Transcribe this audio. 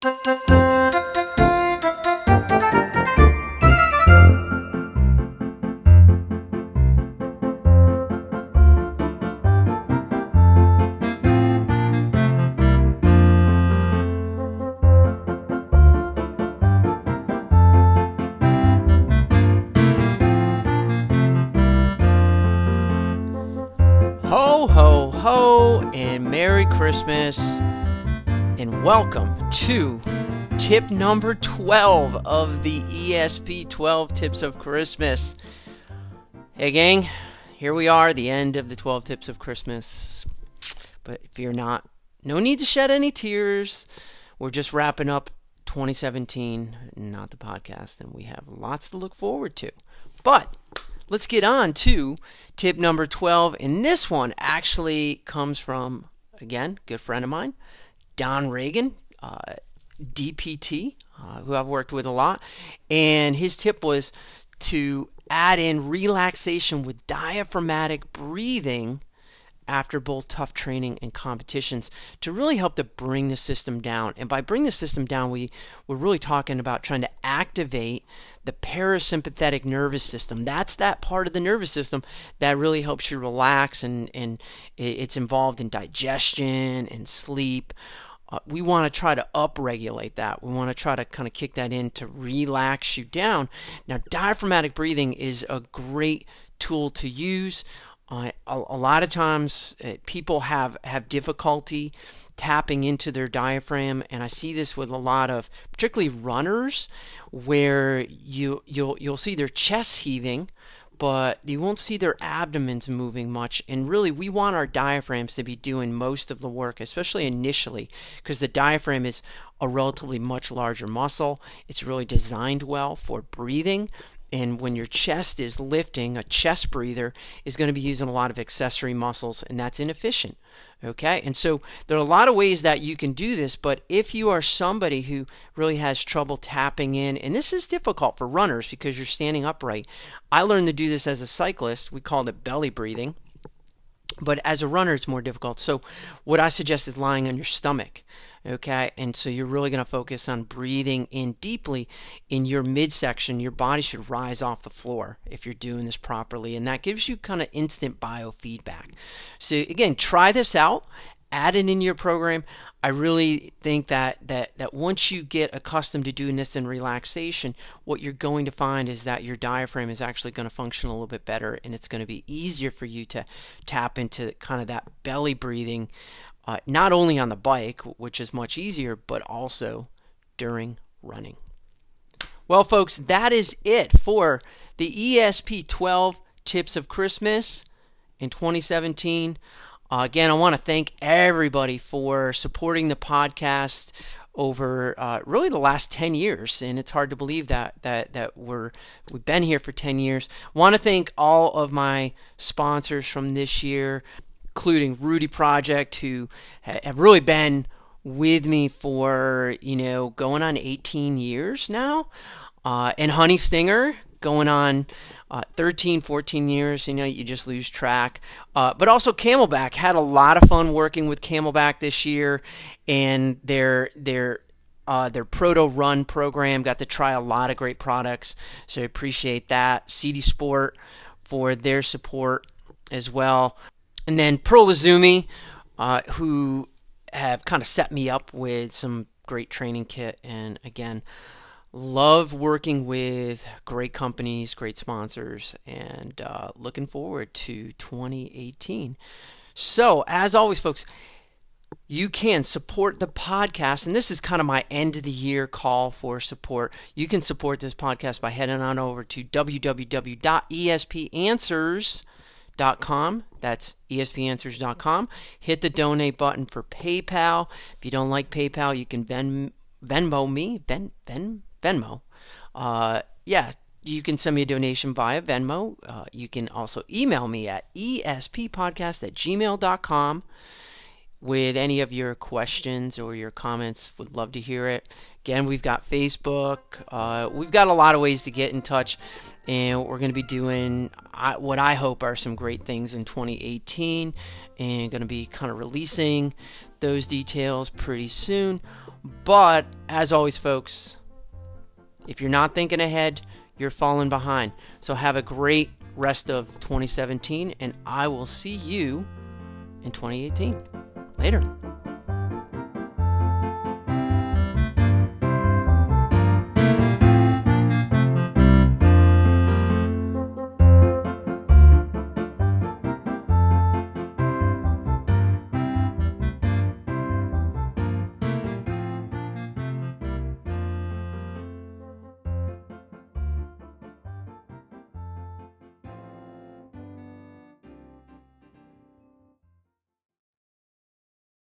Ho, ho, ho, and Merry Christmas, and welcome to tip number 12 of the ESP 12 Tips of Christmas. Hey, gang, here we are, the end of the 12 Tips of Christmas. But if you're not, no need to shed any tears. We're just wrapping up 2017, not the podcast, and we have lots to look forward to. But let's get on to tip number 12. And this one actually comes from, again, good friend of mine, Don Reagan, uh, DPT, uh, who I've worked with a lot. And his tip was to add in relaxation with diaphragmatic breathing after both tough training and competitions to really help to bring the system down. And by bring the system down, we, we're really talking about trying to activate the parasympathetic nervous system. That's that part of the nervous system that really helps you relax and, and it's involved in digestion and sleep. Uh, we want to try to upregulate that. We want to try to kind of kick that in to relax you down. Now, diaphragmatic breathing is a great tool to use. Uh, a, a, lot of times, uh, people have have difficulty tapping into their diaphragm, and I see this with a lot of, particularly runners, where you you'll you'll see their chest heaving, but you won't see their abdomens moving much. And really, we want our diaphragms to be doing most of the work, especially initially, because the diaphragm is a relatively much larger muscle. It's really designed well for breathing and when your chest is lifting, a chest breather is going to be using a lot of accessory muscles, and that's inefficient. Okay, and so there are a lot of ways that you can do this, but if you are somebody who really has trouble tapping in, and this is difficult for runners because you're standing upright, I learned to do this as a cyclist. We called it belly breathing. But as a runner, it's more difficult. So, what I suggest is lying on your stomach. Okay, and so you're really going to focus on breathing in deeply in your midsection. Your body should rise off the floor if you're doing this properly, and that gives you kind of instant biofeedback. So, again, try this out, add it in your program. I really think that, that, that once you get accustomed to doing this in relaxation, what you're going to find is that your diaphragm is actually going to function a little bit better and it's going to be easier for you to tap into kind of that belly breathing, uh, not only on the bike, which is much easier, but also during running. Well, folks, that is it for the ESP 12 Tips of Christmas in 2017. Uh, again, I want to thank everybody for supporting the podcast over uh, really the last 10 years and it's hard to believe that that that we're we've been here for 10 years want to thank all of my sponsors from this year including rudy project who have really been with me for you know going on 18 years now uh, and honey stinger going on uh, 13, 14 years, you know, you just lose track. Uh, but also CamelBak had a lot of fun working with CamelBak this year, and their their uh, their Proto Run program got to try a lot of great products, so I appreciate that. CD Sport for their support as well, and then Pearl Izumi, uh, who have kind of set me up with some great training kit, and again love working with great companies, great sponsors, and uh, looking forward to 2018. So, as always, folks, you can support the podcast, and this is kind of my end of the year call for support. You can support this podcast by heading on over to www.espanswers.com. That's espanswers.com. Hit the donate button for PayPal. If you don't like PayPal, you can Ven- Venmo me. Ven- Ven- Venmo. Uh, yeah, you can send me a donation via Venmo. Uh, you can also email me at esppodcast at gmail.com. with any of your questions or your comments. Would love to hear it. Again, we've got Facebook. Uh, we've got a lot of ways to get in touch, and we're going to be doing what I hope are some great things in 2018, and going to be kind of releasing those details pretty soon. But as always, folks, if you're not thinking ahead, you're falling behind. So have a great rest of 2017, and I will see you in 2018. Later.